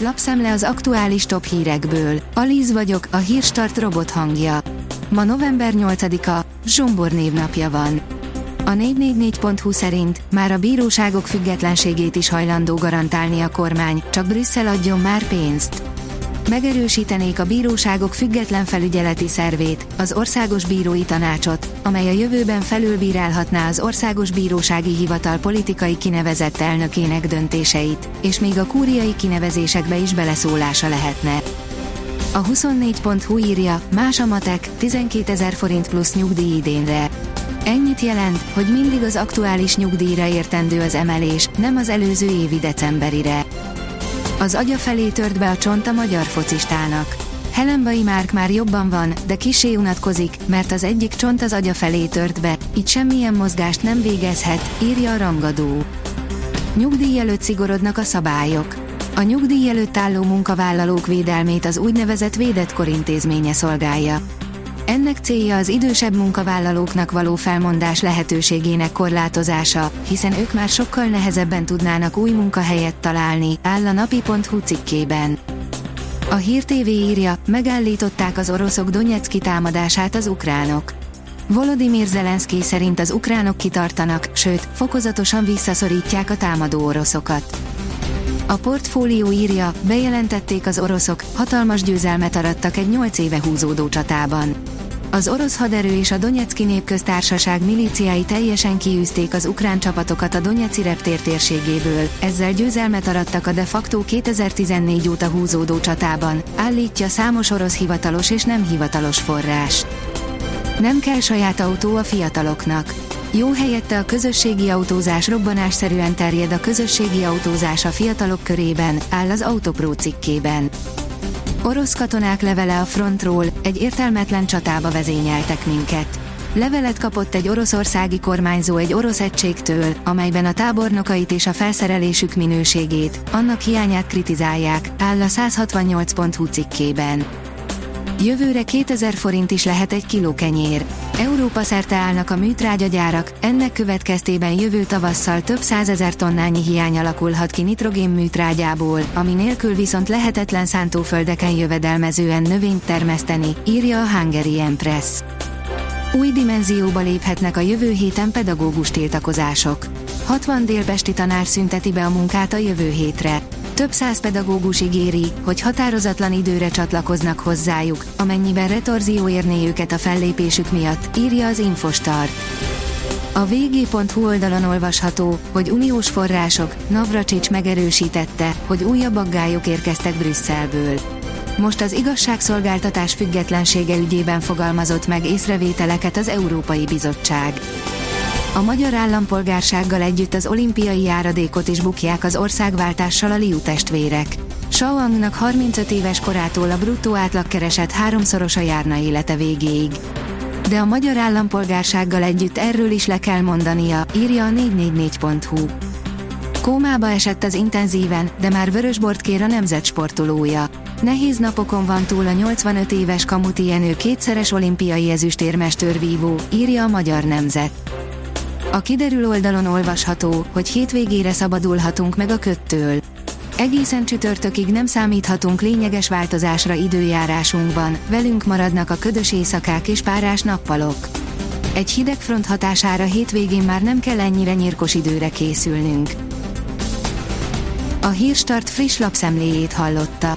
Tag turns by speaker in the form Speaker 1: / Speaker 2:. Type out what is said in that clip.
Speaker 1: Lapszemle az aktuális top hírekből. Alíz vagyok, a hírstart robot hangja. Ma november 8-a, Zsombor névnapja van. A 444.hu szerint már a bíróságok függetlenségét is hajlandó garantálni a kormány, csak Brüsszel adjon már pénzt. Megerősítenék a bíróságok független felügyeleti szervét, az Országos Bírói Tanácsot, amely a jövőben felülbírálhatná az Országos Bírósági Hivatal politikai kinevezett elnökének döntéseit, és még a kúriai kinevezésekbe is beleszólása lehetne. A 24.hu írja, más a matek, 12 ezer forint plusz nyugdíj idénre. Ennyit jelent, hogy mindig az aktuális nyugdíjra értendő az emelés, nem az előző évi decemberire. Az agya felé tört be a csont a magyar focistának. Helenbai Márk már jobban van, de kisé unatkozik, mert az egyik csont az agya felé tört be, így semmilyen mozgást nem végezhet, írja a rangadó. Nyugdíj előtt szigorodnak a szabályok. A nyugdíj előtt álló munkavállalók védelmét az úgynevezett védett korintézménye szolgálja. Ennek célja az idősebb munkavállalóknak való felmondás lehetőségének korlátozása, hiszen ők már sokkal nehezebben tudnának új munkahelyet találni, áll a napi.hu cikkében. A Hír TV írja, megállították az oroszok Donetszki támadását az ukránok. Volodymyr Zelenszky szerint az ukránok kitartanak, sőt, fokozatosan visszaszorítják a támadó oroszokat. A portfólió írja, bejelentették az oroszok, hatalmas győzelmet arattak egy 8 éve húzódó csatában. Az orosz haderő és a Donetszki népköztársaság milíciái teljesen kiűzték az ukrán csapatokat a Donetszki reptér térségéből, ezzel győzelmet arattak a de facto 2014 óta húzódó csatában, állítja számos orosz hivatalos és nem hivatalos forrás. Nem kell saját autó a fiataloknak. Jó helyette a közösségi autózás robbanásszerűen terjed a közösségi autózás a fiatalok körében, áll az Autopro cikkében. Orosz katonák levele a frontról, egy értelmetlen csatába vezényeltek minket. Levelet kapott egy oroszországi kormányzó egy orosz egységtől, amelyben a tábornokait és a felszerelésük minőségét, annak hiányát kritizálják, áll a 168.hu cikkében. Jövőre 2000 forint is lehet egy kiló kenyér. Európa szerte állnak a műtrágyagyárak, ennek következtében jövő tavasszal több százezer tonnányi hiány alakulhat ki nitrogén műtrágyából, ami nélkül viszont lehetetlen szántóföldeken jövedelmezően növényt termeszteni, írja a Hungary Empress. Új dimenzióba léphetnek a jövő héten pedagógus tiltakozások. 60 délpesti tanár szünteti be a munkát a jövő hétre. Több száz pedagógus ígéri, hogy határozatlan időre csatlakoznak hozzájuk, amennyiben retorzió érné őket a fellépésük miatt, írja az Infostart. A vg.hu oldalon olvasható, hogy uniós források, Navracsics megerősítette, hogy újabb aggályok érkeztek Brüsszelből. Most az igazságszolgáltatás függetlensége ügyében fogalmazott meg észrevételeket az Európai Bizottság. A magyar állampolgársággal együtt az olimpiai járadékot is bukják az országváltással a Liu testvérek. Shaoangnak 35 éves korától a bruttó átlagkereset háromszorosa járna élete végéig. De a magyar állampolgársággal együtt erről is le kell mondania, írja a 444.hu. Kómába esett az intenzíven, de már vörösbort kér a nemzet sportolója. Nehéz napokon van túl a 85 éves Kamuti Jenő kétszeres olimpiai ezüstérmestőr vívó, írja a magyar nemzet. A kiderül oldalon olvasható, hogy hétvégére szabadulhatunk meg a köttől. Egészen csütörtökig nem számíthatunk lényeges változásra időjárásunkban, velünk maradnak a ködös éjszakák és párás nappalok. Egy hideg front hatására hétvégén már nem kell ennyire nyírkos időre készülnünk. A Hírstart friss lapszemléjét hallotta.